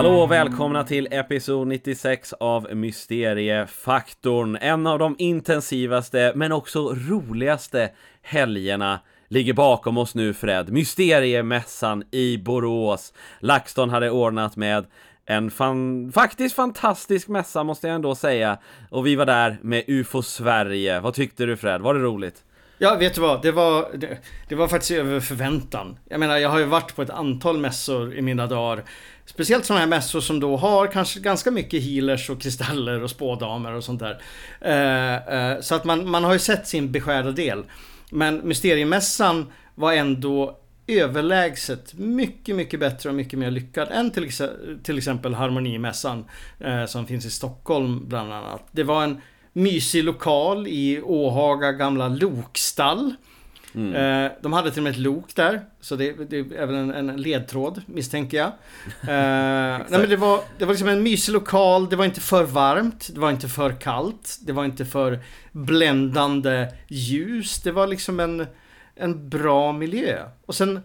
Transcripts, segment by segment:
Hallå och välkomna till episod 96 av Mysteriefaktorn. En av de intensivaste men också roligaste helgerna ligger bakom oss nu Fred. Mysteriemässan i Borås. LaxTon hade ordnat med en fan, faktiskt fantastisk mässa måste jag ändå säga. Och vi var där med UFO Sverige. Vad tyckte du Fred? Var det roligt? Ja, vet du vad? Det var, det, det, var faktiskt över förväntan. Jag menar, jag har ju varit på ett antal mässor i mina dagar. Speciellt sådana här mässor som då har kanske ganska mycket healers och kristaller och spådamer och sånt där. Eh, eh, så att man, man har ju sett sin beskärda del. Men Mysteriemässan var ändå överlägset mycket, mycket bättre och mycket mer lyckad än till, till exempel Harmonimässan eh, som finns i Stockholm bland annat. Det var en mysig lokal i Åhaga gamla lokstall. Mm. Eh, de hade till och med ett lok där, så det, det är väl en, en, ledtråd misstänker jag. Eh, nej, men det, var, det var liksom en mysig lokal, det var inte för varmt, det var inte för kallt, det var inte för bländande ljus. Det var liksom en, en bra miljö. Och sen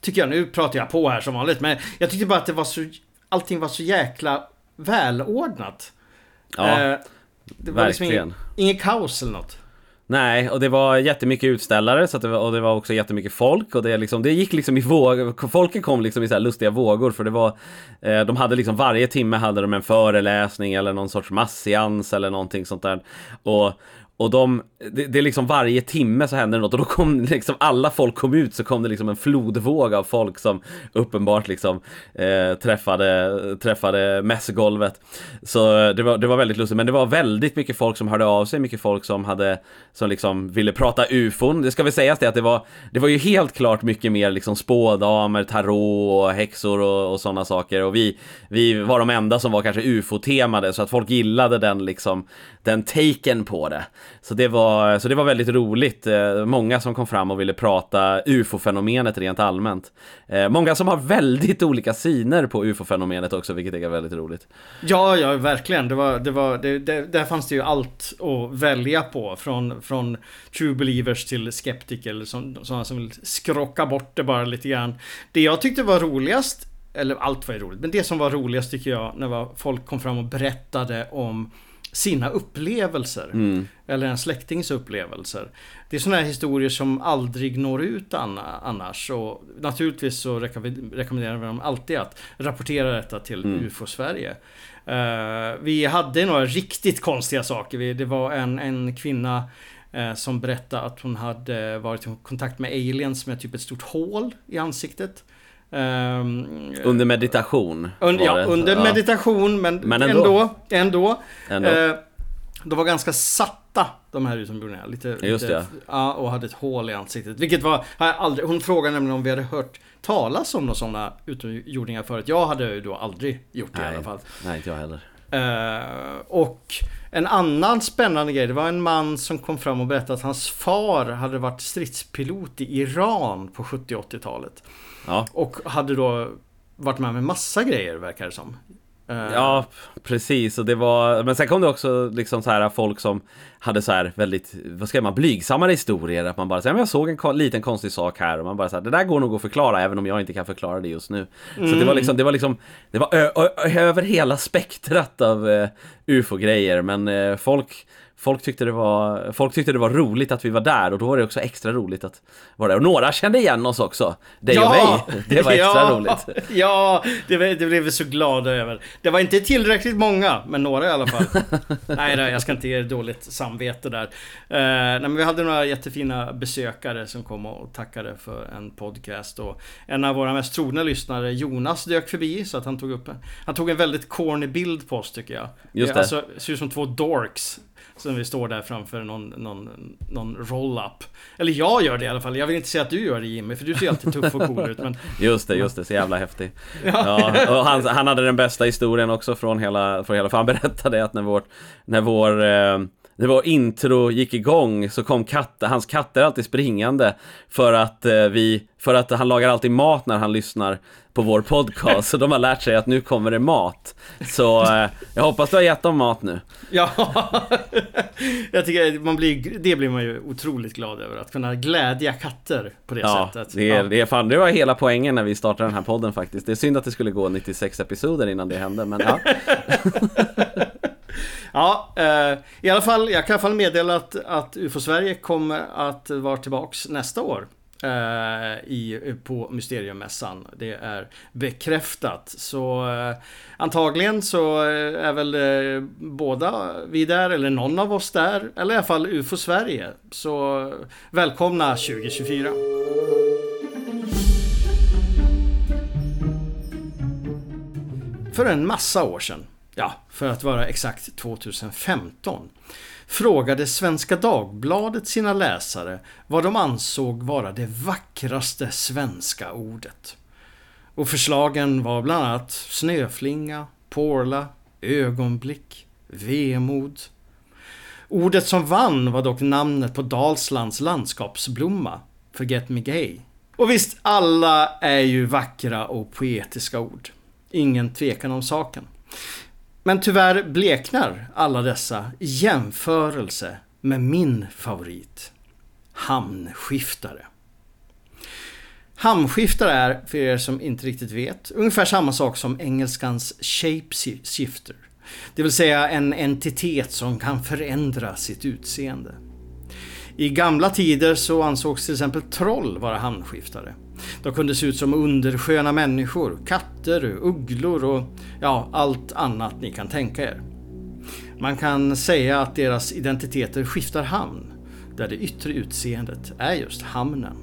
tycker jag, nu pratar jag på här som vanligt, men jag tyckte bara att det var så, allting var så jäkla välordnat. Ja. Eh, det var liksom Verkligen. liksom inget, inget kaos eller något. Nej, och det var jättemycket utställare så det var, och det var också jättemycket folk och det, liksom, det gick liksom i vågor, folket kom liksom i så lustiga vågor för det var eh, De hade liksom varje timme hade de en föreläsning eller någon sorts massseans eller någonting sånt där Och och de, det, det, är liksom varje timme så händer det något och då kom liksom alla folk kom ut så kom det liksom en flodvåg av folk som uppenbart liksom eh, träffade, träffade mässgolvet. Så eh, det var, det var väldigt lustigt, men det var väldigt mycket folk som hörde av sig, mycket folk som hade, som liksom ville prata ufon. Det ska väl sägas det att det var, det var ju helt klart mycket mer liksom spådamer, tarot och häxor och, och sådana saker och vi, vi var de enda som var kanske ufo-temade så att folk gillade den liksom, den taken på det. Så det var, så det var väldigt roligt. Eh, många som kom fram och ville prata ufo-fenomenet rent allmänt. Eh, många som har väldigt olika syner på ufo-fenomenet också, vilket är väldigt roligt. Ja, ja, verkligen. Det var, det var, det, det, där fanns det ju allt att välja på. Från, från true believers till skeptiker, sådana som vill skrocka bort det bara lite grann. Det jag tyckte var roligast eller allt var ju roligt, men det som var roligast tycker jag när folk kom fram och berättade om sina upplevelser. Mm. Eller en släktings upplevelser. Det är sådana här historier som aldrig når ut annars. Och naturligtvis så rekommenderar vi dem alltid att rapportera detta till mm. UFO-Sverige. Uh, vi hade några riktigt konstiga saker. Det var en, en kvinna uh, som berättade att hon hade varit i kontakt med aliens med typ ett stort hål i ansiktet. Um, under meditation? Under, ja, under ja. meditation men, men ändå. ändå, ändå, ändå. Uh, de var ganska satta de här utomjordingarna. Lite, Just lite, ja. Och hade ett hål i ansiktet. Vilket var, aldrig, hon frågade nämligen om vi hade hört talas om några sådana utomjordingar förut. Jag hade ju då aldrig gjort det Nej. i alla fall. Nej, inte jag heller. Uh, och en annan spännande grej, det var en man som kom fram och berättade att hans far hade varit stridspilot i Iran på 70 80-talet. Ja. Och hade då varit med med massa grejer verkar det som. Eh, ja, precis. Och det var, men sen kom det också liksom så här folk som hade så här väldigt, vad ska man, blygsammare historier. Att man bara säger, jag såg en ko liten konstig sak här och man bara så här, det där går nog att förklara även om jag inte kan förklara det just nu. Mm. Så det var liksom, det var liksom, det var över hela spektrat av uh, ufo-grejer. Men uh, folk Folk tyckte, det var, folk tyckte det var roligt att vi var där och då var det också extra roligt att vara där. Och några kände igen oss också. Dig ja, och mig. Det var extra ja, roligt. Ja, det, det blev vi så glada över. Det var inte tillräckligt många, men några i alla fall. nej, nej, jag ska inte ge er dåligt samvete där. Uh, nej, vi hade några jättefina besökare som kom och tackade för en podcast. Och en av våra mest trogna lyssnare, Jonas, dök förbi. Så att han tog upp en, han tog en väldigt corny bild på oss tycker jag. Just det. Alltså, ser ut som två dorks Sen vi står där framför någon, någon, någon roll-up. Eller jag gör det i alla fall. Jag vill inte säga att du gör det Jimmy, för du ser alltid tuff och cool ut. Men... Just det, just det. Så jävla häftig. Ja. ja och han, han hade den bästa historien också från hela, från hela... För han berättade att när vår... När vår eh, det var intro gick igång så kom katt, hans katter alltid springande för att eh, vi, för att han lagar alltid mat när han lyssnar på vår podcast. Så de har lärt sig att nu kommer det mat. Så eh, jag hoppas du har gett dem mat nu. Ja, jag tycker man blir, det blir man ju otroligt glad över. Att kunna glädja katter på det Ja, sättet. det är, ja. det är fan, det var hela poängen när vi startade den här podden faktiskt. Det är synd att det skulle gå 96 episoder innan det hände, men ja. Ja, eh, i alla fall, jag kan i alla fall meddela att, att UFO Sverige kommer att vara tillbaks nästa år. eh, I, på Mysteriummässan. Det är bekräftat. Så eh, antagligen så eh, är väl eh, båda vi där, eller någon av oss där. Eller i alla fall UFO Sverige. Så välkomna 2024. För en massa år sedan, ja, för att vara exakt 2015, frågade Svenska Dagbladet sina läsare vad de ansåg vara det vackraste svenska ordet. Och förslagen var bland annat snöflinga, porla, ögonblick, vemod. Ordet som vann var dock namnet på Dalslands landskapsblomma, Forget Me Gay. Och visst, alla är ju vackra och poetiska ord. Ingen tvekan om saken. Men tyvärr bleknar alla dessa i jämförelse med min favorit. Hamnskiftare. Hamnskiftare är, för er som inte riktigt vet, ungefär samma sak som engelskans shapeshifter. Det vill säga en entitet som kan förändra sitt utseende. I gamla tider så ansågs till exempel troll vara hamnskiftare. De kunde se ut som undersköna människor, katter, ugglor och ja, allt annat ni kan tänka er. Man kan säga att deras identiteter skiftar hamn, där det yttre utseendet är just hamnen.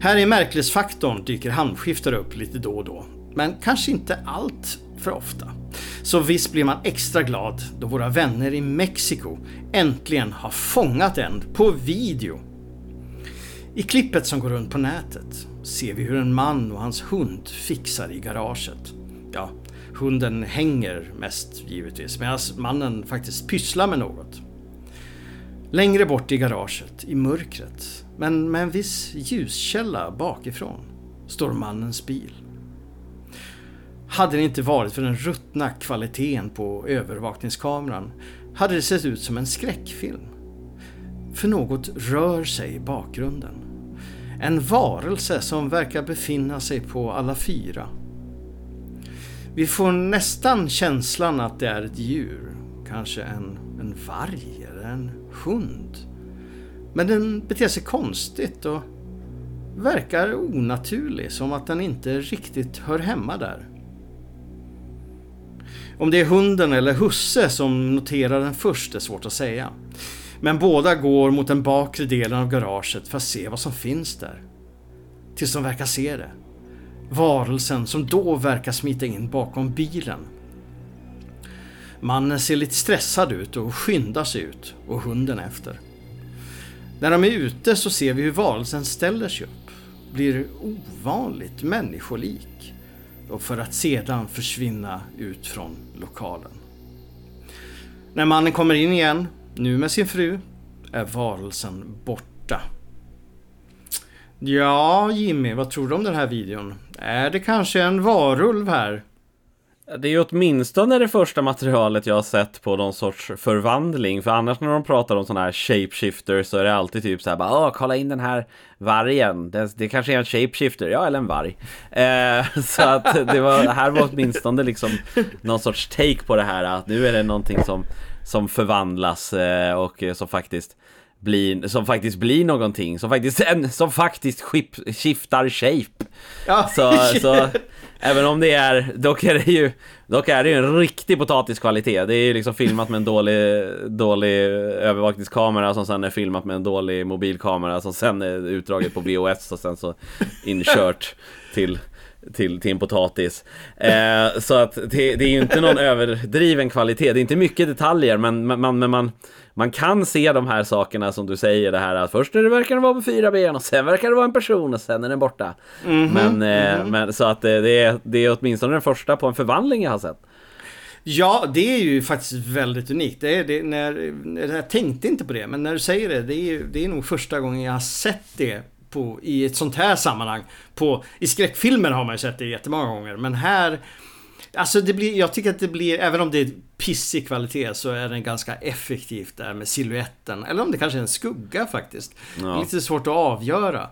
Här i märklighetsfaktorn dyker hamnskiftare upp lite då och då, men kanske inte allt för ofta. Så visst blir man extra glad då våra vänner i Mexiko äntligen har fångat en på video. I klippet som går runt på nätet ser vi hur en man och hans hund fixar i garaget. Ja, hunden hänger mest givetvis medan mannen faktiskt pysslar med något. Längre bort i garaget, i mörkret, men med en viss ljuskälla bakifrån, står mannens bil. Hade det inte varit för den ruttna kvaliteten på övervakningskameran hade det sett ut som en skräckfilm. För något rör sig i bakgrunden. En varelse som verkar befinna sig på alla fyra. Vi får nästan känslan att det är ett djur. Kanske en, en varg eller en hund. Men den beter sig konstigt och verkar onaturlig, som att den inte riktigt hör hemma där. Om det är hunden eller husse som noterar den först är svårt att säga. Men båda går mot den bakre delen av garaget för att se vad som finns där. Tills de verkar se det. Varelsen som då verkar smita in bakom bilen. Mannen ser lite stressad ut och skyndar sig ut och hunden efter. När de är ute så ser vi hur varelsen ställer sig upp, blir ovanligt människolik och för att sedan försvinna ut från lokalen. När mannen kommer in igen, nu med sin fru, är varelsen borta. Ja, Jimmy, vad tror du om den här videon? Är det kanske en varulv här? Det är ju åtminstone det första materialet jag har sett på någon sorts förvandling. För annars när de pratar om sådana här shapeshifter så är det alltid typ såhär bara Åh, kolla in den här vargen. Det, det kanske är en shapeshifter, ja eller en varg. Eh, så att det, var, det här var åtminstone liksom någon sorts take på det här. Att nu är det någonting som, som förvandlas eh, och som faktiskt blir, som faktiskt blir någonting, som faktiskt, som faktiskt skip, skiftar shape. Ja, Så, så även om det är, dock är det ju, dock är det ju en riktig potatiskvalitet. Det är ju liksom filmat med en dålig, dålig övervakningskamera som sen är filmat med en dålig mobilkamera som sen är utdraget på VHS och sen så inkört till till, till en potatis. Eh, så att det, det är ju inte någon överdriven kvalitet. Det är inte mycket detaljer men, man, men man, man kan se de här sakerna som du säger. Det här att först det verkar det vara på fyra ben och sen verkar det vara en person och sen är den borta. men, eh, men så att det, det, är, det är åtminstone den första på en förvandling jag har sett. Ja, det är ju faktiskt väldigt unikt. Det är, det, när, jag tänkte inte på det, men när du säger det, det är, det är nog första gången jag har sett det på, i ett sånt här sammanhang. På, I skräckfilmer har man ju sett det jättemånga gånger, men här Alltså det blir, jag tycker att det blir, även om det är pissig kvalitet så är den ganska effektivt där med siluetten. Eller om det kanske är en skugga faktiskt. Ja. Lite svårt att avgöra.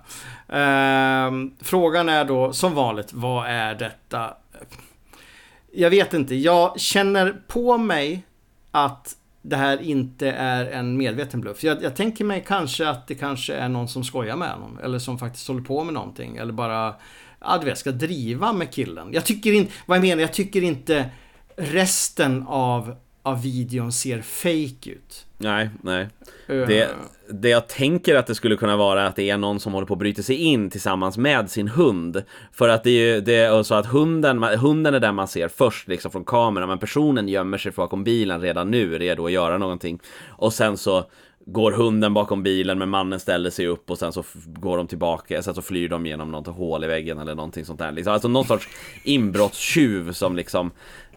Ehm, frågan är då som vanligt, vad är detta? Jag vet inte. Jag känner på mig att det här inte är en medveten bluff. Jag, jag, tänker mig kanske att det kanske är någon som skojar med honom. Eller som faktiskt håller på med någonting. Eller bara, ja du vet, ska driva med killen. Jag tycker inte, vad jag menar, jag tycker inte resten av, av videon ser fake ut. Nej, nej. Det, det jag tänker att det skulle kunna vara att det är någon som håller på att bryta sig in tillsammans med sin hund. För att det är ju det är så att hunden, hunden är den man ser först liksom från kameran, men personen gömmer sig bakom bilen redan nu, redo att göra någonting. Och sen så går hunden bakom bilen men mannen ställer sig upp och sen så går de tillbaka, sen så flyr de genom något hål i väggen eller någonting sånt där. Liksom. Alltså någon sorts inbrottstjuv som liksom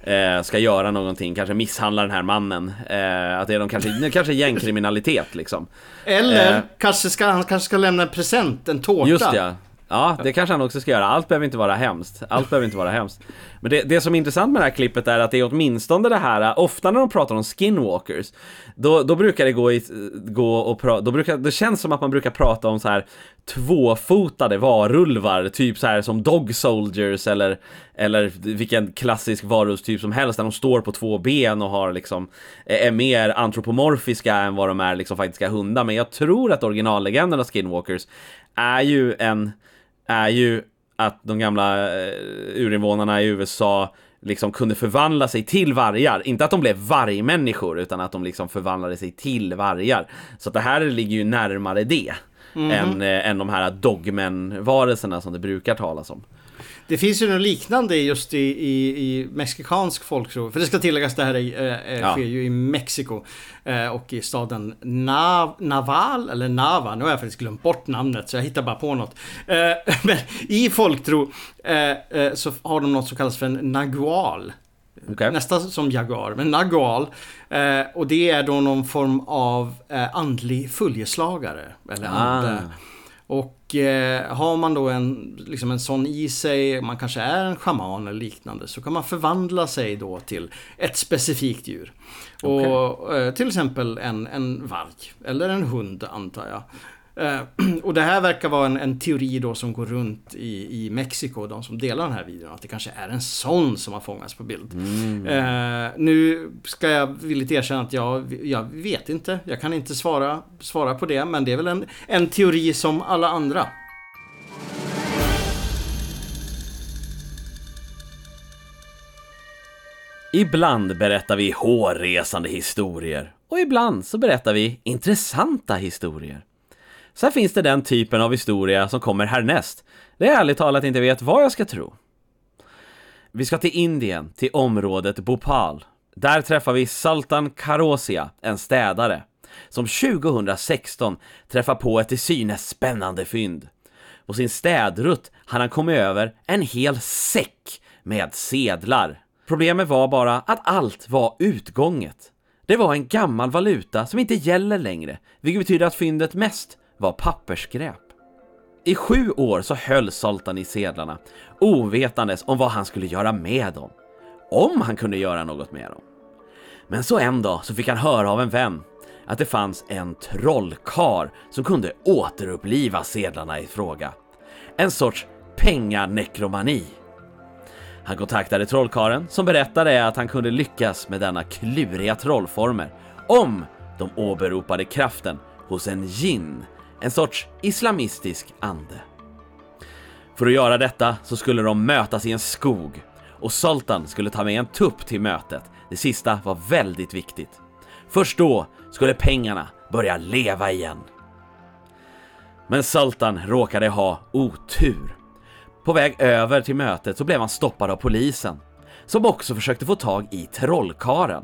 eh, ska göra någonting, kanske misshandla den här mannen. Eh, att det är de kanske, kanske gängkriminalitet liksom. Eller eh, kanske ska, han kanske ska lämna en present, en tårta. Just ja. Ja, det kanske han också ska göra. Allt behöver inte vara hemskt. Allt behöver inte vara hemskt. Men det, det som är intressant med det här klippet är att det är åtminstone det här, ofta när de pratar om skinwalkers, då, då brukar det gå, i, gå och prata, då brukar, det känns som att man brukar prata om så här tvåfotade varulvar, typ så här som dog soldiers eller, eller vilken klassisk varulvstyp som helst, där de står på två ben och har liksom, eh, är mer antropomorfiska än vad de är liksom faktiska hundar. Men jag tror att originallegenden av skinwalkers är ju en är ju att de gamla eh, urinvånarna i USA liksom kunde förvandla sig till vargar. Inte att de blev vargmänniskor, utan att de liksom förvandlade sig till vargar. Så att det här ligger ju närmare det. Mm än, äh, än de här dogmen-varelserna som det brukar talas om. Det finns ju något liknande just i, i, i mexikansk folktro. För det ska tilläggas, det här är, äh, ja. sker ju i Mexiko. Äh, och i staden Nav Naval, eller Nava. Nu har jag faktiskt glömt bort namnet så jag hittar bara på något. Äh, men i folktro så har de något som kallas för en nagual. Okay. Nästan som jaguar, men nagual. Eh, och det är då någon form av eh, andlig följeslagare. Eller ah. Och eh, har man då en, liksom en sån i sig, man kanske är en schaman eller liknande, så kan man förvandla sig då till ett specifikt djur. Okay. Och eh, till exempel en, en varg, eller en hund antar jag. Eh, och det här verkar vara en, en, teori då som går runt i, i Mexiko, de som delar den här videon. Att det kanske är en sån som har fångats på bild. Mm. Eh, nu ska jag villigt erkänna att jag, jag vet inte. Jag kan inte svara, svara på det. Men det är väl en, en teori som alla andra. Ibland berättar vi hårresande historier och ibland så berättar vi intressanta historier. Sen finns det den typen av historia som kommer härnäst, där jag ärligt talat inte vet vad jag ska tro. Vi ska till Indien, till området Bhopal. Där träffar vi Sultan Karosia, en städare, som 2016 träffar på ett till synes spännande fynd. På sin städrutt hade han kommit över en hel säck med sedlar. Problemet var bara att allt var utgånget. Det var en gammal valuta som inte gäller längre, vilket betyder att fyndet mest var pappersskräp. I sju år så höll Zoltan i sedlarna, ovetandes om vad han skulle göra med dem. Om han kunde göra något med dem. Men så en dag så fick han höra av en vän att det fanns en trollkar som kunde återuppliva sedlarna i fråga. En sorts penganekromani. Han kontaktade trollkaren som berättade att han kunde lyckas med denna kluriga trollformer om de åberopade kraften hos en gin en sorts islamistisk ande. För att göra detta så skulle de mötas i en skog och Sultan skulle ta med en tupp till mötet. Det sista var väldigt viktigt. Först då skulle pengarna börja leva igen. Men Sultan råkade ha otur. På väg över till mötet så blev han stoppad av polisen, som också försökte få tag i trollkaren.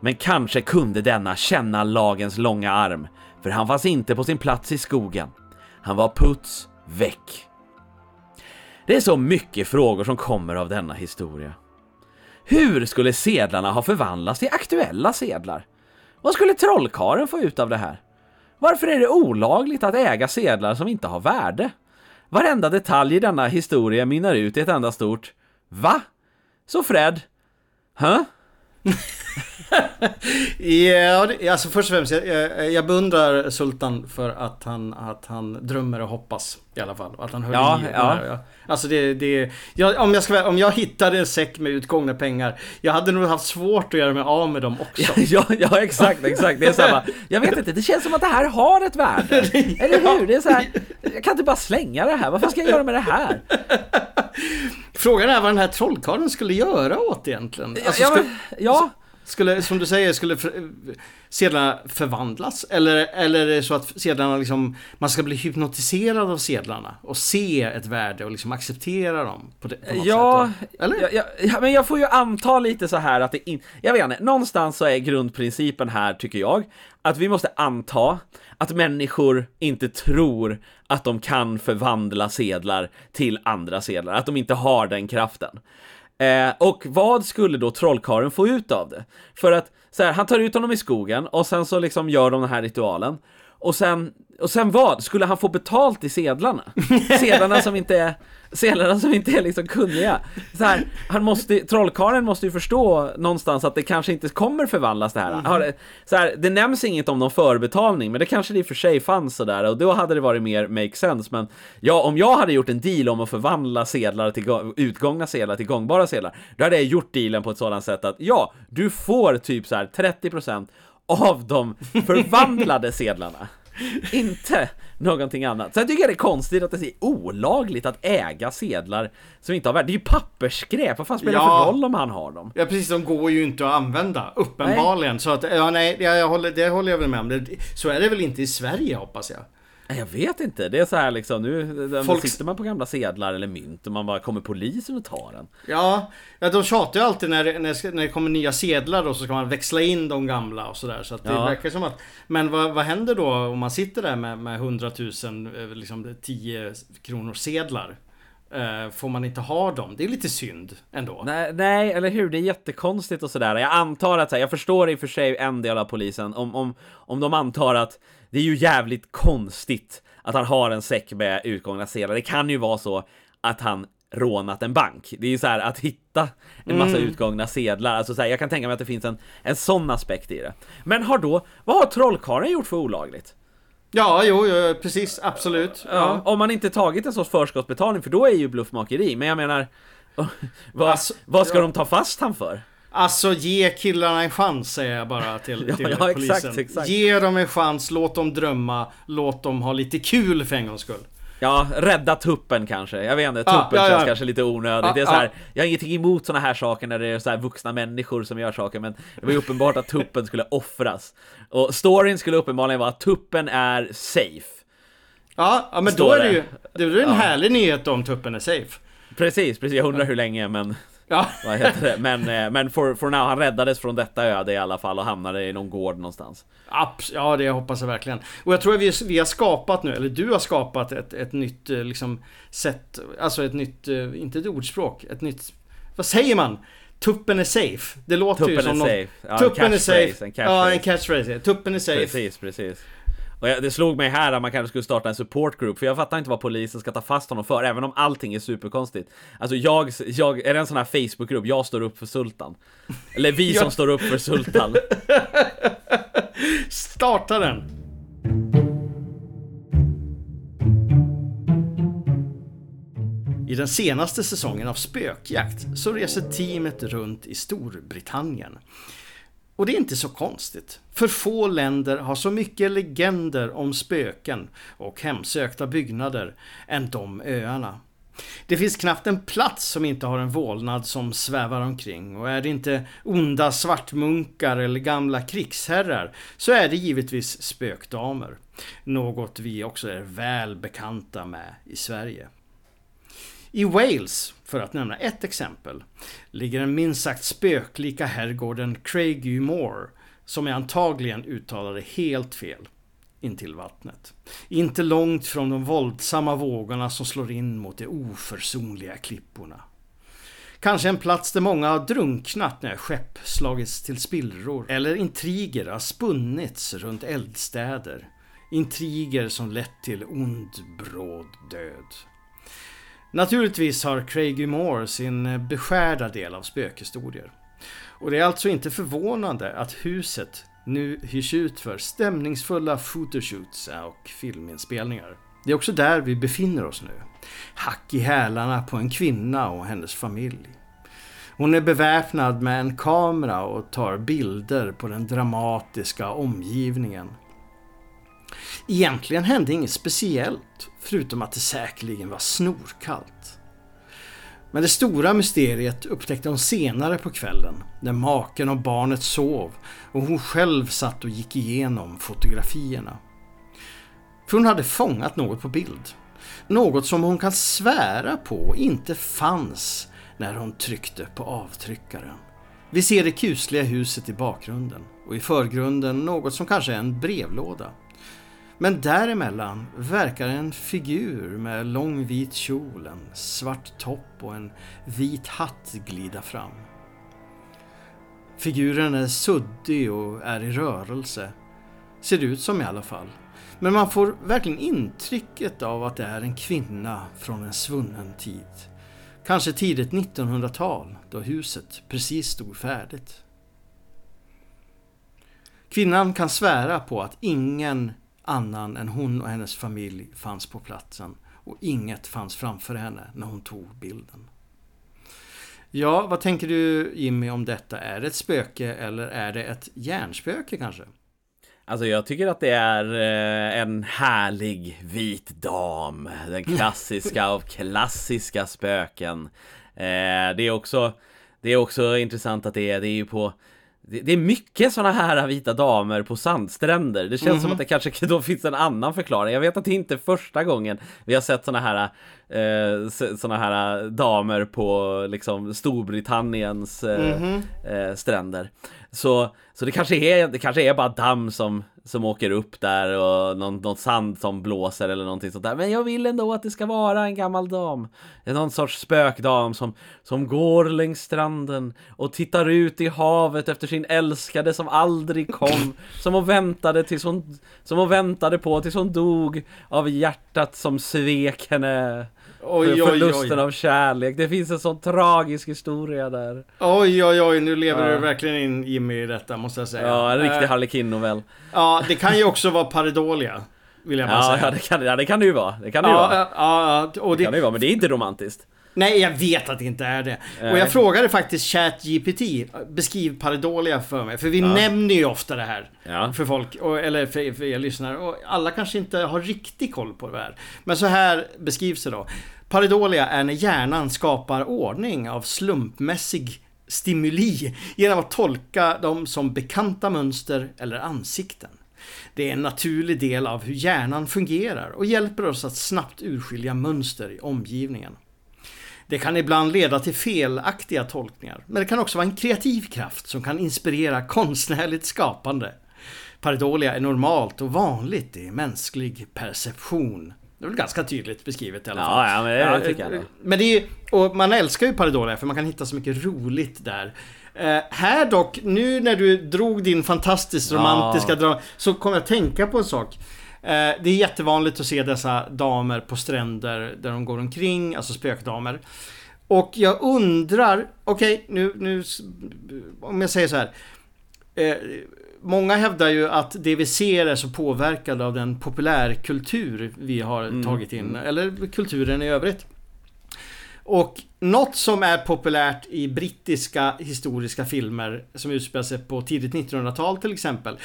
Men kanske kunde denna känna lagens långa arm, för han fanns inte på sin plats i skogen. Han var puts väck. Det är så mycket frågor som kommer av denna historia. Hur skulle sedlarna ha förvandlats till aktuella sedlar? Vad skulle trollkaren få ut av det här? Varför är det olagligt att äga sedlar som inte har värde? Varenda detalj i denna historia mynnar ut i ett enda stort Va? Så Fred? Huh? ja, alltså först och främst, jag, jag, beundrar Sultan för att han, att han drömmer och hoppas i alla fall. Att han höll Ja, i. ja. Ja. Alltså det, det jag, om, jag ska, om jag hittade en säck med utgångna pengar, jag hade nog haft svårt att göra mig av med dem också. Ja, ja, exakt, exakt. Det är samma. Jag vet inte, det känns som att det här har ett värde. Eller hur? Det är så här, jag kan inte bara slänga det här. Vad fan ska jag göra med det här? Frågan är vad den här trollkarlen skulle göra åt egentligen. Alltså, ja, men, ja, skulle, som du säger, skulle för, sedlarna förvandlas? Eller, eller är det så att sedlarna liksom, man ska bli hypnotiserad av sedlarna och se ett värde och liksom acceptera dem på, det, på Ja, sätt? Eller? ja, ja, men jag får ju anta lite så här att det in, Jag vet inte, någonstans så är grundprincipen här, tycker jag, att vi måste anta att människor inte tror att de kan förvandla sedlar till andra sedlar, att de inte har den kraften. Eh, och vad skulle då trollkarlen få ut av det? För att, så här, han tar ut honom i skogen och sen så liksom gör de den här ritualen. Och sen, och sen vad? Skulle han få betalt i sedlarna? Sedlarna som inte är, sedlarna som inte är liksom kunniga. Så här, han måste, trollkarlen måste ju förstå någonstans att det kanske inte kommer förvandlas det här. Det- Så här. Det nämns inget om någon förbetalning, men det kanske det i och för sig fanns sådär och då hade det varit mer make sense. Men ja, om jag hade gjort en deal om att förvandla sedlar till gå- utgångna sedlar till gångbara sedlar, då hade jag gjort dealen på ett sådant sätt att ja, du får typ så här 30% av de förvandlade sedlarna. Inte någonting annat. Sen tycker jag det är konstigt att det är olagligt att äga sedlar som inte har värde. Det är ju pappersskräp, vad fan spelar det Ja. för roll om han har dem? Ja precis, de går ju inte att använda, uppenbarligen. Så att, ja nej, jag, jag håller, det håller jag väl med om. Det, så är det väl inte i Sverige hoppas jag. Jag vet inte, det är så här liksom nu Folk... Sitter man på gamla sedlar eller mynt och man bara kommer polisen och tar den. Ja, ja de tjatar ju alltid när, när, när det kommer nya sedlar och så ska man växla in de gamla och sådär. Så att det Ja. verkar som att... Men vad, vad händer då om man sitter där med, med 100 000, eh, liksom 10 kronor sedlar? Eh, får man inte ha dem? Det är lite synd ändå. Nej, nej, eller hur? Det är jättekonstigt och sådär. Jag antar att, jag förstår i och för sig en del av polisen, om, om, om de antar att det är ju jävligt konstigt att han har en säck med utgångna sedlar. Det kan ju vara så att han rånat en bank. Det är ju så här att hitta en massa utgångna sedlar. Alltså så här, jag kan tänka mig att det finns en, en sån aspekt i det. Men har då, vad har trollkarlen gjort för olagligt? Ja, jo, jo precis, absolut. Ja. Om man inte tagit en sorts förskottsbetalning, för då är ju bluffmakeri. Men jag menar, vad, Alltså, vad ska ja. de ta fast han för? Alltså ge killarna en chans säger jag bara till, till ja, polisen. exakt, exakt. Ge dem en chans, låt dem drömma, låt dem ha lite kul för en gångs skull. Ja, rädda tuppen kanske. Jag vet inte, Ja, tuppen ja, känns ja. kanske lite onödigt. Ja, det är så här, ja. Jag har ingenting emot såna här saker när det är så här vuxna människor som gör saker, men det var ju uppenbart att tuppen skulle offras. Och storyn skulle uppenbarligen vara att tuppen är safe. Ja, ja men då Står är det ju det är en Ja. härlig nyhet om tuppen är safe. Precis, precis. Jag undrar hur länge, men Ja, vad heter det? Men, eh, men for, for now, han räddades från detta öde i alla fall och hamnade i någon gård någonstans. abs- ja det hoppas jag verkligen. Och jag tror att vi, vi har skapat nu, eller du har skapat ett, ett nytt eh, liksom sätt, alltså ett nytt, eh, inte ett ordspråk, ett nytt, vad säger man? Tuppen är safe. Det låter ju Tuppen som är någon- safe. Ja, tuppen är catchphrase, safe. en ja, en catchphrase. catchphrase. Tuppen är safe. Precis, precis. Och det slog mig här att man kanske skulle starta en support group, för jag fattar inte vad polisen ska ta fast honom för, även om allting är superkonstigt. Alltså jag, jag är det en sån här Facebookgrupp, jag står upp för Sultan. Eller vi som står upp för Sultan. Starta den! I den senaste säsongen av Spökjakt så reser teamet runt i Storbritannien. Och det är inte så konstigt, för få länder har så mycket legender om spöken och hemsökta byggnader än de öarna. Det finns knappt en plats som inte har en vålnad som svävar omkring och är det inte onda svartmunkar eller gamla krigsherrar så är det givetvis spökdamer. Något vi också är väl bekanta med i Sverige. I Wales, för att nämna ett exempel, ligger den minst sagt spöklika herrgården Craigie som jag antagligen uttalade helt fel, intill vattnet. Inte långt från de våldsamma vågorna som slår in mot de oförsonliga klipporna. Kanske en plats där många har drunknat när skepp slagits till spillror. Eller intriger har spunnits runt eldstäder. Intriger som lett till ond, bråd död. Naturligtvis har Craigie Moore sin eh, beskärda del av spökhistorier. Och det är alltså inte förvånande att huset nu hyrs ut för stämningsfulla photoshoots och filminspelningar. Det är också där vi befinner oss nu. Hack i hälarna på en kvinna och hennes familj. Hon är beväpnad med en kamera och tar bilder på den dramatiska omgivningen. Egentligen hände inget speciellt, förutom att det säkerligen var snorkallt. Men det stora mysteriet upptäckte hon senare på kvällen när maken och barnet sov och hon själv satt och gick igenom fotografierna. För hon hade fångat något på bild. Något som hon kan svära på inte fanns när hon tryckte på avtryckaren. Vi ser det kusliga huset i bakgrunden och i förgrunden något som kanske är en brevlåda. Men däremellan verkar en figur med lång vit kjol, en svart topp och en vit hatt glida fram. Figuren är suddig och är i rörelse. Ser det ut som i alla fall. Men man får verkligen intrycket av att det är en kvinna från en svunnen tid. Kanske tidigt 1900-tal då huset precis stod färdigt. Kvinnan kan svära på att ingen annan än hon och hennes familj fanns på platsen och inget fanns framför henne när hon tog bilden. Ja, vad tänker du Jimmy om detta? Är det ett spöke eller är det ett hjärnspöke kanske? Alltså jag tycker att det är eh, en härlig vit dam. Den klassiska av klassiska spöken. Eh, det är också Det är också intressant att det är, det är ju på det, är mycket såna här vita damer på sandstränder. Det känns mm -hmm. som mhm. att det kanske då finns en annan förklaring. Jag vet att det inte är första gången vi har sett såna här eh, såna här damer på liksom Storbritanniens eh, mm -hmm. eh, stränder. Så, så det kanske är, det kanske är bara damm som som åker upp där och någon, någon sand som blåser eller någonting sånt där. Men jag vill ändå att det ska vara en gammal dam. Någon sorts spökdam som, som går längs stranden och tittar ut i havet efter sin älskade som aldrig kom. Som hon väntade tills hon, som hon väntade på tills hon dog av hjärtat som svek henne. Oj, för förlusten oj, oj. av kärlek. Det finns en sån tragisk historia där. Oj, oj, oj. Nu lever ja. du verkligen in Jimmy i detta, måste jag säga. Ja, en riktig uh, Harlequin-novell. Ja, det kan ju också vara Paridolia. Vill jag bara ja, säga. Ja, det kan, ja, det kan det ju vara. Det kan det ju vara. Ja, och det, det kan det ju vara, men det är inte romantiskt. Nej, jag vet att det inte är det. Och jag frågade faktiskt ChatGPT, beskriv Paridolia för mig. För vi ja. nämner ju ofta det här ja. för folk, och, eller för, för er lyssnare. Och alla kanske inte har riktig koll på det här. Men så här beskrivs det då. Paridolia är när hjärnan skapar ordning av slumpmässig stimuli genom att tolka dem som bekanta mönster eller ansikten. Det är en naturlig del av hur hjärnan fungerar och hjälper oss att snabbt urskilja mönster i omgivningen. Det kan ibland leda till felaktiga tolkningar, men det kan också vara en kreativ kraft som kan inspirera konstnärligt skapande. Paridolia är normalt och vanligt i mänsklig perception. Det är väl ganska tydligt beskrivet i alla fall. Ja, ja men det ja, tycker jag. Men det är och man älskar ju Paridolia för man kan hitta så mycket roligt där. Uh, här dock, nu när du drog din fantastiskt romantiska ja. drama så kommer jag tänka på en sak. Uh, det är jättevanligt att se dessa damer på stränder där de går omkring, alltså spökdamer. Och jag undrar, okej okay, nu, nu, om jag säger så här. Uh, många hävdar ju att det vi ser är så påverkade av den populärkultur vi har mm. tagit in, mm. eller kulturen i övrigt. Och något som är populärt i brittiska historiska filmer som utspelar sig på tidigt 1900-tal till exempel.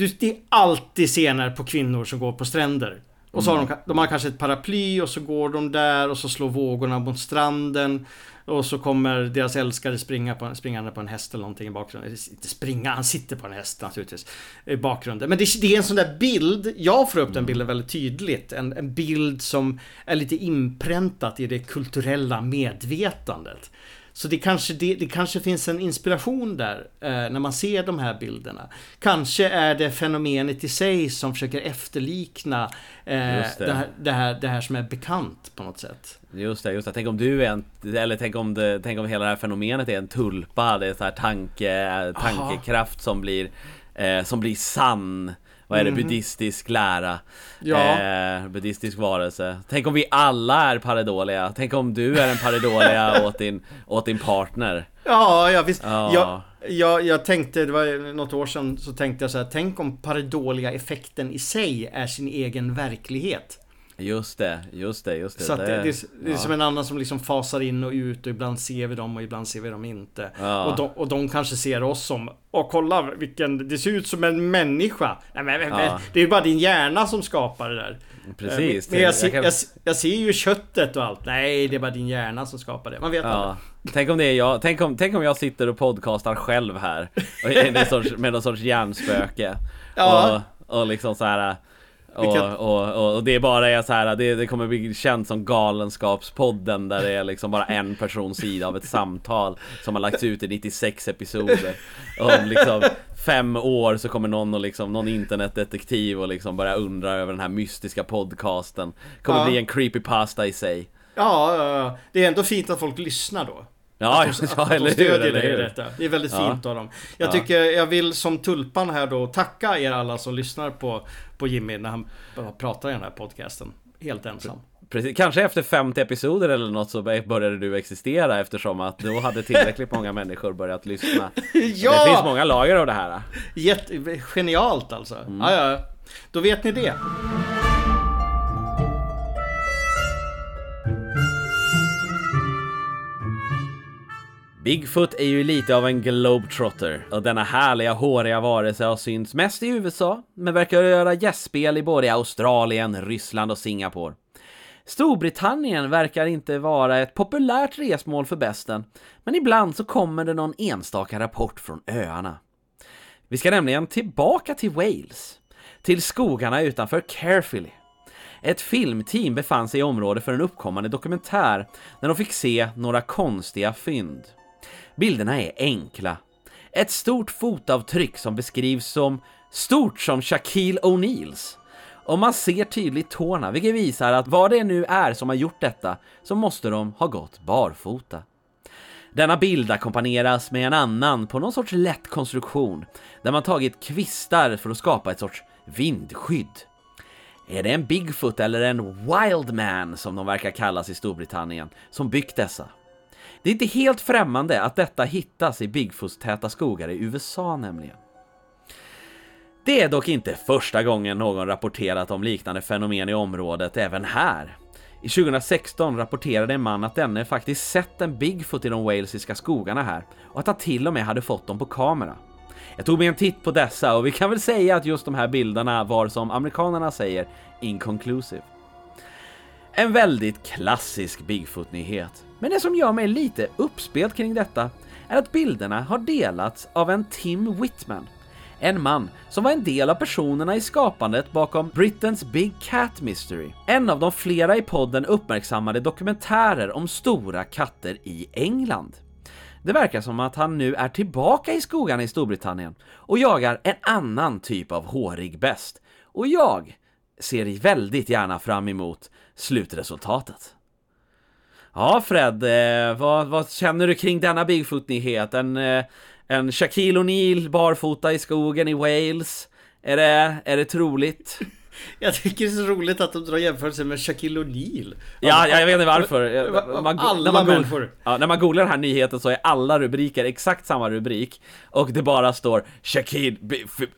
Det är alltid scener på kvinnor som går på stränder. Och så har de, mm. de har kanske ett paraply och så går de där och så slår vågorna mot stranden. Och så kommer deras älskare springa på, springande på en häst eller någonting i bakgrunden. Inte springa, han sitter på en häst naturligtvis. I bakgrunden. Men det, det är en sån där bild, jag får upp den mm. bilden väldigt tydligt. En, en bild som är lite inpräntat i det kulturella medvetandet. Så det kanske, det, det kanske finns en inspiration där eh, när man ser de här bilderna. Kanske är det fenomenet i sig som försöker efterlikna eh, det. det. här, det, här, det här som är bekant på något sätt. Just det, just det. Tänk om du är en, eller tänk om, det, tänk om hela det här fenomenet är en tulpa, det är så här tanke, tankekraft som blir, eh, som blir sann. Vad är det? Buddhistisk lära. Ja. Eh, buddhistisk varelse. Tänk om vi alla är pareidolia. Tänk om du är en pareidolia åt din, åt din partner. Ja, ja visst. Ja. Jag, jag, jag tänkte, det var något år sedan, så tänkte jag så här, tänk om pareidolia-effekten i sig är sin egen verklighet. Just det, just det, just det. Så det, det, är, det är ja. som en annan som liksom fasar in och ut och ibland ser vi dem och ibland ser vi dem inte. Ja. Och, de, och de kanske ser oss som Åh kolla vilken, det ser ut som en människa. Nej, men, Ja. Det är ju bara din hjärna som skapar det där. Precis. Eh, Men jag, Jag ser, kan- jag, jag ser ju köttet och allt. Nej, det är bara din hjärna som skapar det. Man vet Ja. aldrig. Tänk om det är jag, tänk om, tänk om jag sitter och podcastar själv här och är en sorts, med någon sorts hjärnspöke Ja. och, och liksom så här och, och, och, och det bara är så här, det, det kommer bli känt som Galenskapspodden där det är liksom bara en persons sida av ett samtal som har lagts ut i 96 episoder. Om liksom fem år så kommer någon och liksom, någon internetdetektiv och liksom börja undra över den här mystiska podcasten. Kommer Ja. bli en creepypasta i sig. Ja. det är ändå fint att folk lyssnar då. Ja, Att de- ja att de hur? stödjer Eller dig i hur? detta. Det är väldigt Ja. fint av dem. Jag Ja. tycker, jag vill som Tulpan här då tacka er alla som lyssnar på, på Jimmy när han pratar i den här podcasten. Helt ensam. Precis. Kanske efter 50 episoder eller något så började du existera eftersom att då hade tillräckligt många människor börjat lyssna. Ja! Det finns många lager av det här. Jätte, genialt alltså. Mm. Ja, ja. Då vet ni det. Bigfoot är ju lite av en globetrotter och denna härliga håriga varelse har synts mest i USA men verkar göra gästspel i både Australien, Ryssland och Singapore. Storbritannien verkar inte vara ett populärt resmål för besten men ibland så kommer det någon enstaka rapport från öarna. Vi ska nämligen tillbaka till Wales, till skogarna utanför Caerphilly. Ett filmteam befann sig i området för en uppkommande dokumentär när de fick se några konstiga fynd. Bilderna är enkla. Ett stort fotavtryck som beskrivs som stort som Shaquille O'Neals. Och man ser tydligt tårna, vilket visar att vad det nu är som har gjort detta så måste de ha gått barfota. Denna bild ackompanjeras med en annan på någon sorts lätt konstruktion där man tagit kvistar för att skapa ett sorts vindskydd. Är det en Bigfoot eller en Wildman som de verkar kallas i Storbritannien som byggt dessa? Det är inte helt främmande att detta hittas i Bigfoot-täta skogar i USA nämligen. Det är dock inte första gången någon rapporterat om liknande fenomen i området även här. I 2016 rapporterade en man att denne faktiskt sett en Bigfoot i de walesiska skogarna här och att han till och med hade fått dem på kamera. Jag tog mig en titt på dessa och vi kan väl säga att just de här bilderna var som amerikanerna säger inconclusive. En väldigt klassisk Bigfoot-nyhet. Men det som gör mig lite uppspelt kring detta är att bilderna har delats av en Tim Whitman. En man som var en del av personerna i skapandet bakom Britain's Big Cat Mystery. En av de flera i podden uppmärksammade dokumentärer om stora katter i England. Det verkar som att han nu är tillbaka i skogarna i Storbritannien och jagar en annan typ av hårig bäst. Och jag ser väldigt gärna fram emot slutresultatet. Ja Fred, eh, vad, vad känner du kring denna Bigfoot-nyhet? En, eh, en Shaquille O'Neal barfota i skogen i Wales? Är det, är det troligt? Jag tycker det är så roligt att de drar jämförelser med Shaquille O'Neal. Ja, jag vet inte varför. Man, alla när, man människor. ja, när man googlar den här nyheten så är alla rubriker exakt samma rubrik Och det bara står Shaquille,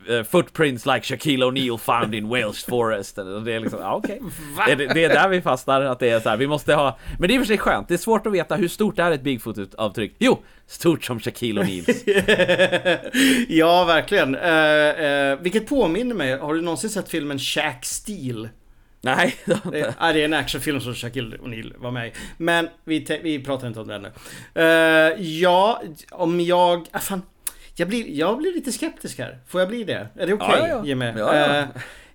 eh, footprints like Shaquille O'Neal found in Wales Forest Och det är liksom, ja okej Va? det, det är där vi fastnar, att det är så här, vi måste ha Men det är i och för sig skönt, det är svårt att veta hur stort är ett Bigfoot-avtryck Jo, stort som Shaquille O'Neals ja, verkligen. Eh, eh, vilket påminner mig, har du någonsin sett filmen Shack Steel? Nej, det har Det, inte. är, det är en actionfilm som Shaquille O'Neal var med i. Men vi, vi pratar inte om den nu. Eh, ja, om jag... Ah, fan, jag, blir, jag blir lite skeptisk här. Får jag bli det? Är det okej, Ja, ja, ja. Jimmy? Ja, ja. Eh,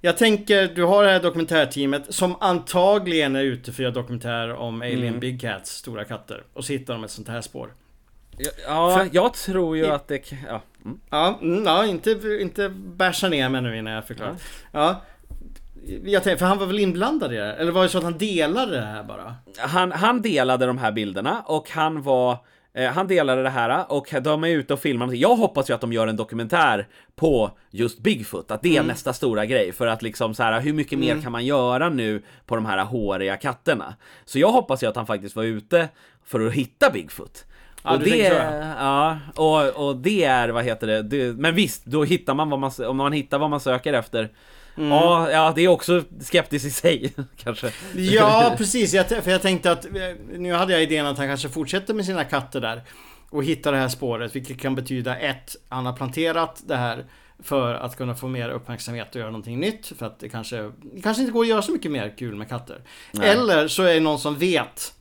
jag tänker, du har det här dokumentärteamet som antagligen är ute för att göra dokumentär om Alien Mm. Big Cats, stora katter. Och så hittar de ett sånt här spår. Ja, För, jag tror ju i, att det... Ja, mm. ja, mm, ja inte, inte bärsa ner mig nu innan jag förklarar. Ja. Jag tänkte, för han var väl inblandad i det? Eller var det så att han delade det här bara? Han, han delade de här bilderna och han var Eh, han delade det här och de är ute och filmar. Jag hoppas ju att de gör en dokumentär på just Bigfoot, att det är mm. nästa stora grej för att liksom så här, hur mycket mm. mer kan man göra nu på de här håriga katterna? Så jag hoppas ju att han faktiskt var ute för att hitta Bigfoot. Ja, och det, ja, och, och det är, vad heter det, det, men visst, då hittar man vad man, om man hittar vad man söker efter Mm. Ja, ja, det är också skeptiskt i sig kanske. Ja, precis. Jag, för jag tänkte att nu hade jag idén att han kanske fortsätter med sina katter där och hittar det här spåret, vilket kan betyda ett, han har planterat det här för att kunna få mer uppmärksamhet och göra någonting nytt. För att det kanske, det kanske inte går att göra så mycket mer kul med katter. Nej. Eller så är det någon som vet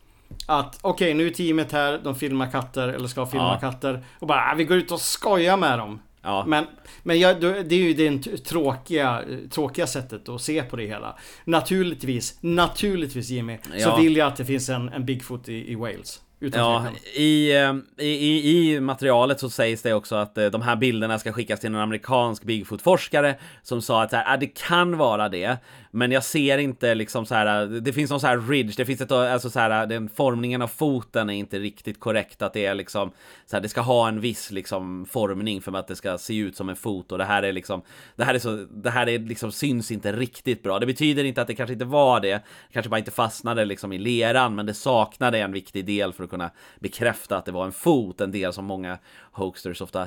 att okej, okay, nu är teamet här, de filmar katter eller ska filma ja. katter. Och bara, ah, vi går ut och skojar med dem. Ja. Men, men jag, det är ju det tråkiga, tråkiga sättet att se på det hela. Naturligtvis, naturligtvis Jimmy, ja. så vill jag att det finns en, en Bigfoot i, i Wales. Ja, i, eh, i, i, i materialet så sägs det också att eh, de här bilderna ska skickas till en amerikansk Bigfoot-forskare som sa att så här, ah, det kan vara det, men jag ser inte liksom så här, det finns någon så här ridge, det finns ett, alltså så här, den formningen av foten är inte riktigt korrekt, att det är liksom, så här, det ska ha en viss liksom formning för att det ska se ut som en fot och det här är liksom, det här är så, det här är liksom syns inte riktigt bra. Det betyder inte att det kanske inte var det, kanske bara inte fastnade liksom i leran, men det saknade en viktig del för att kunna bekräfta att det var en fot, en del som många hoaxers ofta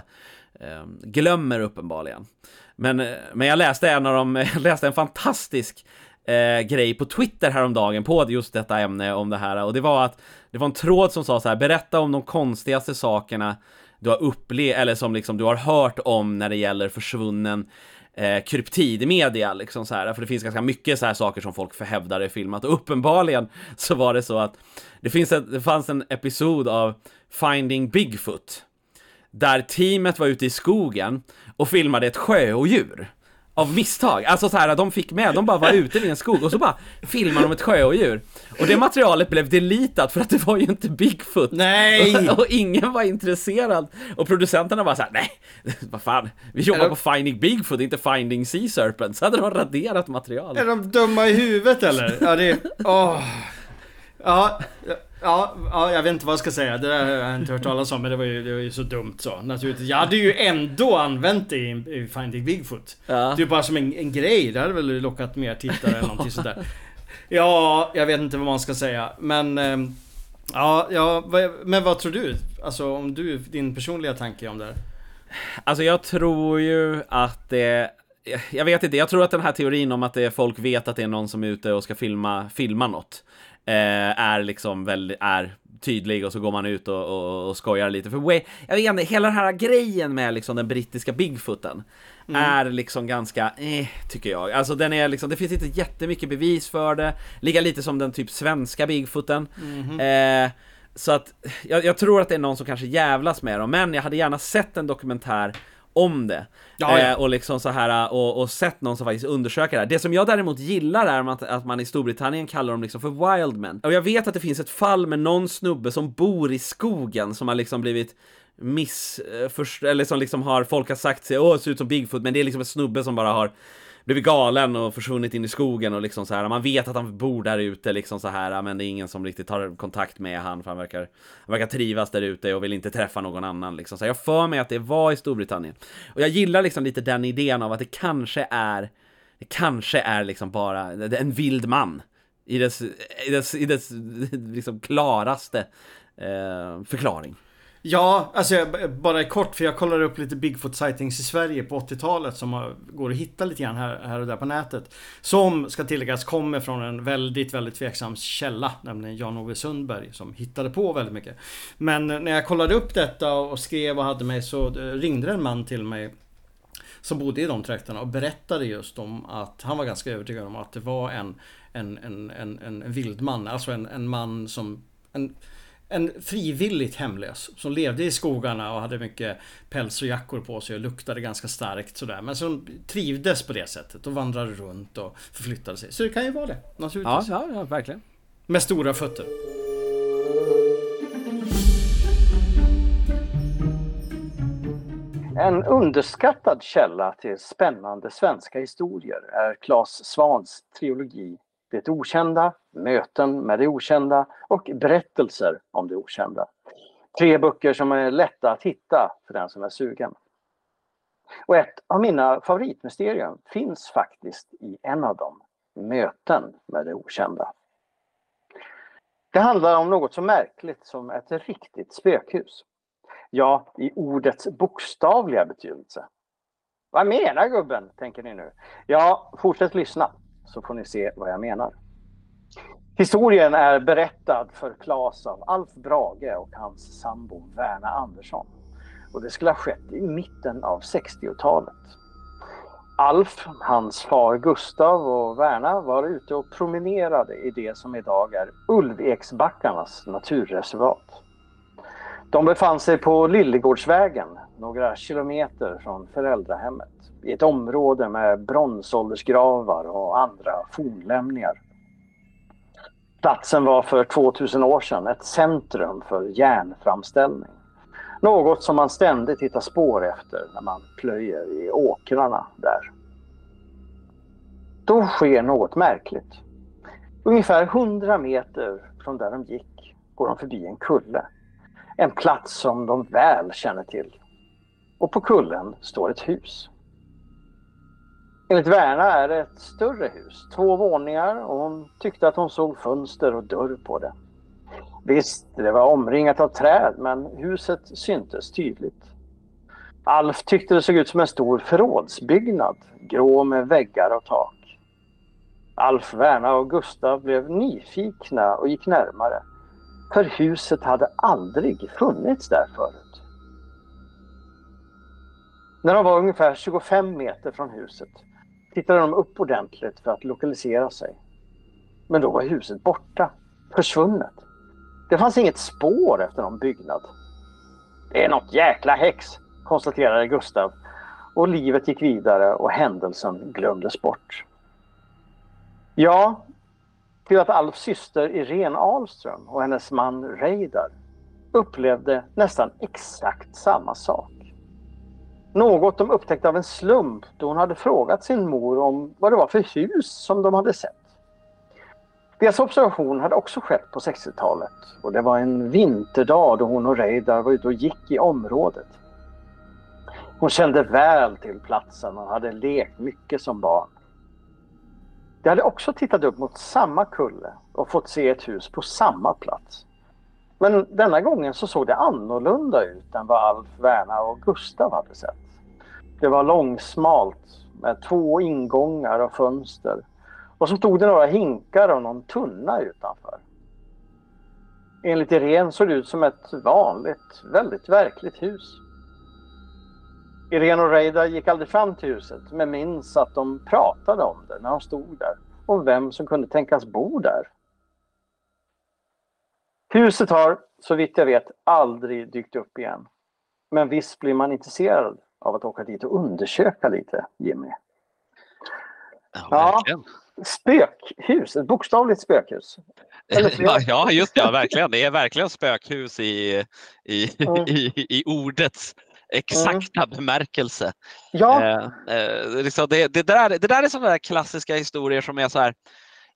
eh, glömmer uppenbarligen. Men, eh, men jag läste en av dem, jag läste en fantastisk eh, grej på Twitter häromdagen på just detta ämne om det här. Och det var att det var en tråd som sa så här, berätta om de konstigaste sakerna du har upplevt, eller som liksom du har hört om när det gäller försvunnen eh, kryptid i media, liksom så här, för det finns ganska mycket så här saker som folk förhävdar i filmat och uppenbarligen så var det så att det, finns ett, det fanns en episod av Finding Bigfoot där teamet var ute i skogen och filmade ett sjöodjur. Av misstag, alltså så här, de fick med, de bara var ute i en skog och så bara filmade de ett sjöodjur. Och det materialet blev deletat för att det var ju inte Bigfoot. Nej! Och, och ingen var intresserad. Och producenterna var så här, nej, vad fan, vi jobbar de... på Finding Bigfoot, inte Finding Sea Serpent. Så hade de raderat materialet. Är de dumma i huvudet eller? Ja, det är, åh. Oh. Ja, Ja, ja, jag vet inte vad jag ska säga. Det har jag inte hört talas om, men det var ju, det var ju så dumt så. Naturligtvis. Jag hade ju ändå använt det i, i Finding Bigfoot. Ja. Det är bara som en, en grej. Det hade väl lockat mer tittare eller någonting sådär. Ja, jag vet inte vad man ska säga. Men... Ehm, ja, ja, men vad tror du? Alltså om du, din personliga tanke om det här? Alltså jag tror ju att det jag vet inte, jag tror att den här teorin om att det är folk vet att det är någon som är ute och ska filma, filma något eh, är liksom väldigt, är tydlig och så går man ut och, och, och skojar lite. För way, jag vet inte, hela den här grejen med liksom den brittiska Bigfooten mm. är liksom ganska, eh, tycker jag. Alltså den är liksom, det finns inte jättemycket bevis för det. Lika lite som den typ svenska Bigfooten. Mm. Eh, så att jag, jag, tror att det är någon som kanske jävlas med dem, men jag hade gärna sett en dokumentär om det. Ja, ja. Eh, och liksom så här och, och sett någon som faktiskt undersöker det här. Det som jag däremot gillar är att, att man i Storbritannien kallar dem liksom för wildmen. Och jag vet att det finns ett fall med någon snubbe som bor i skogen som har liksom blivit miss... Eh, eller som liksom har, folk har sagt sig, åh, ser ut som Bigfoot, men det är liksom en snubbe som bara har blivit galen och försvunnit in i skogen och liksom så här. Man vet att han bor där ute liksom så här, men det är ingen som riktigt tar kontakt med han för han verkar, han verkar trivas där ute och vill inte träffa någon annan liksom. Så jag för mig att det var i Storbritannien. Och jag gillar liksom lite den idén av att det kanske är, det kanske är liksom bara en vild man. I dess, i dess, i dess liksom klaraste eh, förklaring. Ja, alltså jag bara kort för jag kollade upp lite Bigfoot sightings i Sverige på 80-talet som går att hitta lite grann här, här och där på nätet. Som ska tilläggas kommer från en väldigt, väldigt tveksam källa, nämligen Jan-Ove Sundberg som hittade på väldigt mycket. Men eh, när jag kollade upp detta och skrev och hade mig så eh, ringde en man till mig som bodde i de trakterna och berättade just om att han var ganska övertygad om att det var en, en, en, en, en vildman, alltså en, en man som en, en frivilligt hemlös som levde i skogarna och hade mycket päls och jackor på sig och luktade ganska starkt sådär. Men som trivdes på det sättet och vandrade runt och förflyttade sig. Så det kan ju vara det naturligtvis. Ja, ja, ja verkligen. Med stora fötter. En underskattad källa till spännande svenska historier är Claes Svans trilogi det okända, Möten med det okända och Berättelser om det okända. Tre böcker som är lätta att hitta för den som är sugen. Och ett av mina favoritmysterium finns faktiskt i en av dem, Möten med det okända. Det handlar om något så märkligt som ett riktigt spökhus. Ja, i ordets bokstavliga betydelse. Vad menar gubben, tänker ni nu? Ja, fortsätt lyssna så får ni se vad jag menar. Historien är berättad för Klas av Alf Brage och hans sambo Verna Andersson. Och det skulle ha skett i mitten av 60-talet. Alf, hans far Gustav och Verna var ute och promenerade i det som idag är Ulveksbackarnas naturreservat. De befann sig på Lillegårdsvägen, några kilometer från föräldrahemmet, i ett område med bronsåldersgravar och andra fornlämningar. Platsen var för 2000 år sedan ett centrum för järnframställning. Något som man ständigt hittar spår efter när man plöjer i åkrarna där. Då sker något märkligt. Ungefär 100 meter från där de gick går de förbi en kulle. En plats som de väl känner till. Och på kullen står ett hus. Enligt Verna är det ett större hus, två våningar och hon tyckte att hon såg fönster och dörr på det. Visst, det var omringat av träd men huset syntes tydligt. Alf tyckte det såg ut som en stor förrådsbyggnad, grå med väggar och tak. Alf, Verna och Gustav blev nyfikna och gick närmare. För huset hade aldrig funnits där förut. När de var ungefär 25 meter från huset tittade de upp ordentligt för att lokalisera sig. Men då var huset borta, försvunnet. Det fanns inget spår efter någon byggnad. Det är något jäkla häx, konstaterade Gustav och livet gick vidare och händelsen glömdes bort. Ja, till att Alfs syster Irene Ahlström och hennes man Reidar upplevde nästan exakt samma sak. Något de upptäckte av en slump då hon hade frågat sin mor om vad det var för hus som de hade sett. Deras observation hade också skett på 60-talet och det var en vinterdag då hon och Reidar var ute och gick i området. Hon kände väl till platsen och hade lekt mycket som barn. De hade också tittat upp mot samma kulle och fått se ett hus på samma plats. Men denna gången så såg det annorlunda ut än vad Alf, Verna och Gustav hade sett. Det var långsmalt med två ingångar och fönster. Och så stod det några hinkar och någon tunna utanför. Enligt Irene såg det ut som ett vanligt, väldigt verkligt hus. Irene och Reidar gick aldrig fram till huset men minns att de pratade om det när de stod där. Om vem som kunde tänkas bo där. Huset har, så vitt jag vet, aldrig dykt upp igen. Men visst blir man intresserad av att åka dit och undersöka lite, Jimmy. Ja, ja spökhus, ett bokstavligt spökhus. ja, just det, ja, verkligen. Det är verkligen spökhus i, i, mm. i, i ordets exakta mm. bemärkelse. Ja. Eh, eh, liksom det, det, där, det där är sådana där klassiska historier som är så här,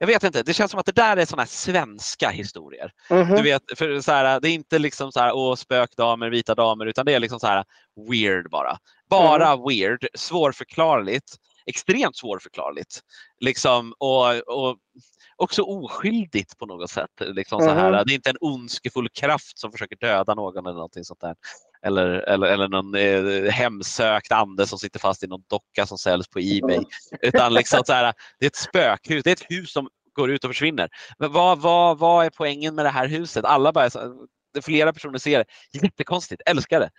jag vet inte, det känns som att det där är sådana svenska historier. Mm -hmm. Du vet, för så här, det är inte liksom så här, åh, spökdamer, vita damer, utan det är liksom så här weird bara. Bara mm. weird, svårförklarligt, extremt svårförklarligt. Liksom, och, och också oskyldigt på något sätt. Liksom mm. så här. Mm-hmm. Det är inte en ondskefull kraft som försöker döda någon eller någonting sånt där. Eller, eller, eller någon eh, hemsökt ande som sitter fast i någon docka som säljs på Ebay. Utan liksom så här, det är ett spökhus, det är ett hus som går ut och försvinner. Men vad, vad, vad är poängen med det här huset? Alla bara, flera personer ser det. Jättekonstigt, älskar det.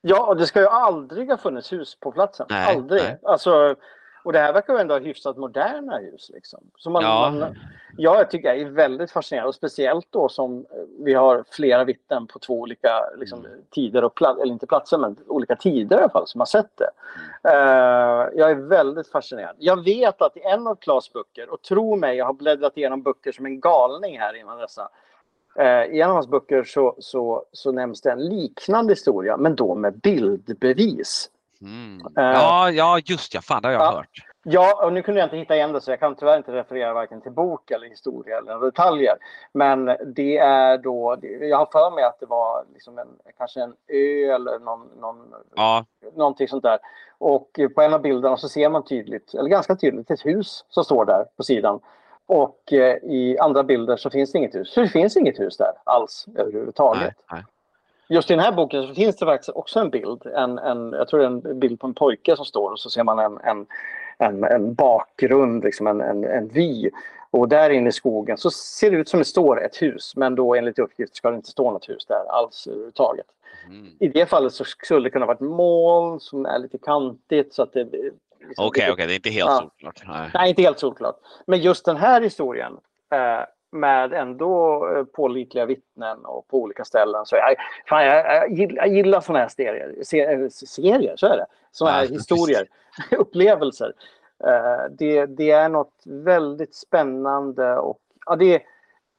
Ja, och det ska ju aldrig ha funnits hus på platsen. Nej, aldrig. Nej. Alltså, och det här verkar ju ändå ha hyfsat moderna hus. Liksom. Så man, ja. man, jag tycker det är väldigt fascinerande, och speciellt då som vi har flera vittnen på två olika liksom, mm. tider och platser, eller inte platser, men olika tider i alla fall som har sett det. Uh, jag är väldigt fascinerad. Jag vet att i en av Klas böcker, och tro mig, jag har bläddrat igenom böcker som en galning här innan dessa. Uh, I en av hans böcker så, så, så nämns det en liknande historia, men då med bildbevis. Mm. Ja, ja, just ja. Fan, det har jag Ja. hört. Ja, och nu kunde jag inte hitta igen det så jag kan tyvärr inte referera varken till bok eller historia eller detaljer. Men det är då, jag har för mig att det var liksom en, kanske en ö eller någon, någon, Ja, någonting sånt där. Och på en av bilderna så ser man tydligt, eller ganska tydligt, ett hus som står där på sidan. Och eh, i andra bilder så finns det inget hus. Så det finns inget hus där alls överhuvudtaget. nej, nej. Just i den här boken så finns det faktiskt också en bild. En, en, jag tror det är en bild på en pojke som står och så ser man en, en, en, en bakgrund, liksom en, en, en vy. Och där inne i skogen så ser det ut som det står ett hus. Men då enligt uppgift ska det inte stå något hus där alls överhuvudtaget. Mm. I det fallet så skulle det kunna vara ett moln som är lite kantigt så att det... liksom- Okej, okej, det är inte helt Ja. solklart. Nej. Nej, inte helt solklart. Men just den här historien eh, med ändå eh, pålitliga vittnen och på olika ställen. Så jag, fan, jag, jag, gillar, jag gillar sådana här serier. Se, serier, så är det. Sådana här Ja, historier, upplevelser. Eh, det, det är något väldigt spännande och ja, det är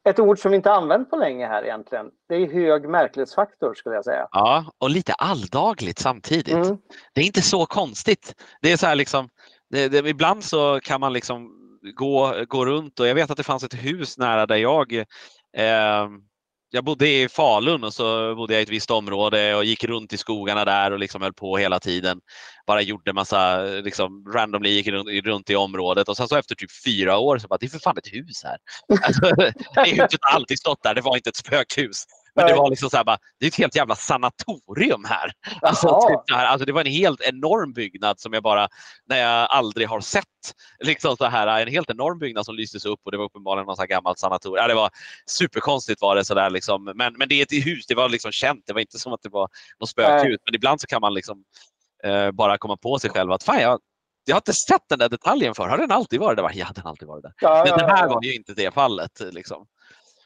ett ord som vi inte använt på länge här egentligen. Det är hög märklighetsfaktor skulle jag säga. Ja, och lite alldagligt samtidigt. Mm. Det är inte så konstigt. Det är så här liksom, det, det, ibland så kan man liksom gå, gå runt och jag vet att det fanns ett hus nära där jag eh, jag bodde i Falun och så bodde jag i ett visst område och gick runt i skogarna där och liksom höll på hela tiden. Bara gjorde massa, liksom randomly gick runt, runt i området och sen så efter typ fyra år så bara, det är för fan ett hus här. Alltså, det huset har alltid stått där, det var inte ett spökhus. Men det var liksom så här bara, det är ett helt jävla sanatorium här. Alltså, Jaha. typ här, alltså det var en helt enorm byggnad som jag bara, när jag aldrig har sett. Liksom så här, en helt enorm byggnad som lystes upp och det var uppenbarligen något så här gammalt sanatorium. Ja, det var superkonstigt var det sådär liksom. Men, men det är ett hus, det var liksom känt. Det var inte som att det var något spökhus. Men ibland så kan man liksom eh, bara komma på sig själv att fan jag, jag har inte sett den där detaljen för. Har den alltid varit där? Ja, den har alltid varit där. Ja, Men ja, det här ja. var ju inte det fallet. Liksom.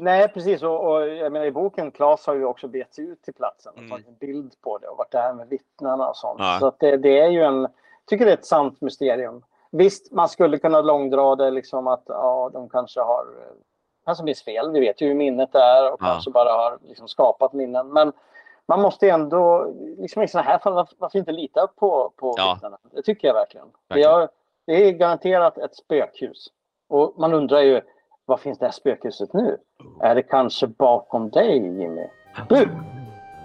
Nej, precis. Och, och jag menar, I boken, Claes har ju också begett sig ut till platsen och Mm. tagit en bild på det och varit där med vittnena och sånt. Ja. Så att det, det är ju en... Jag tycker det är ett sant mysterium. Visst, man skulle kunna långdra det liksom att ja, de kanske har... eh, Kanske minns fel. Vi vet ju hur minnet är och Ja. kanske bara har liksom skapat minnen. Men man måste ändå, liksom i sådana här fall, varför, varför inte lita på, på Ja. vittnena? Det tycker jag verkligen. Det, Verkligen. har, det är garanterat ett spökhus. Och man undrar ju, var finns det här spökhuset nu? Är det kanske bakom dig, Jimmy? Bu!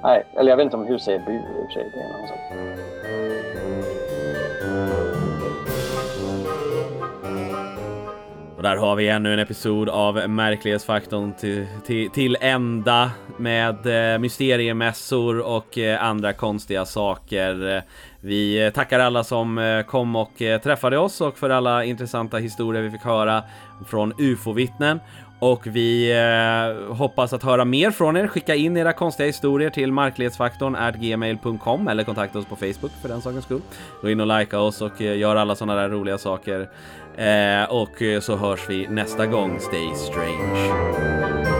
Nej, eller jag vet inte om hus säger bu i och för sig. Det är sak. Och där har vi ännu en episod av Märklighetsfaktorn till, till, till ända med eh, mysteriemässor och eh, andra konstiga saker. Vi eh, tackar alla som eh, kom och eh, träffade oss och för alla intressanta historier vi fick höra från UFO-vittnen. Och vi eh, hoppas att höra mer från er. Skicka in era konstiga historier till marklighetsfaktorn gmail.com eller kontakta oss på Facebook för den sakens skull. Gå in och likea oss och gör alla sådana där roliga saker. Eh, och så hörs vi nästa gång. Stay strange.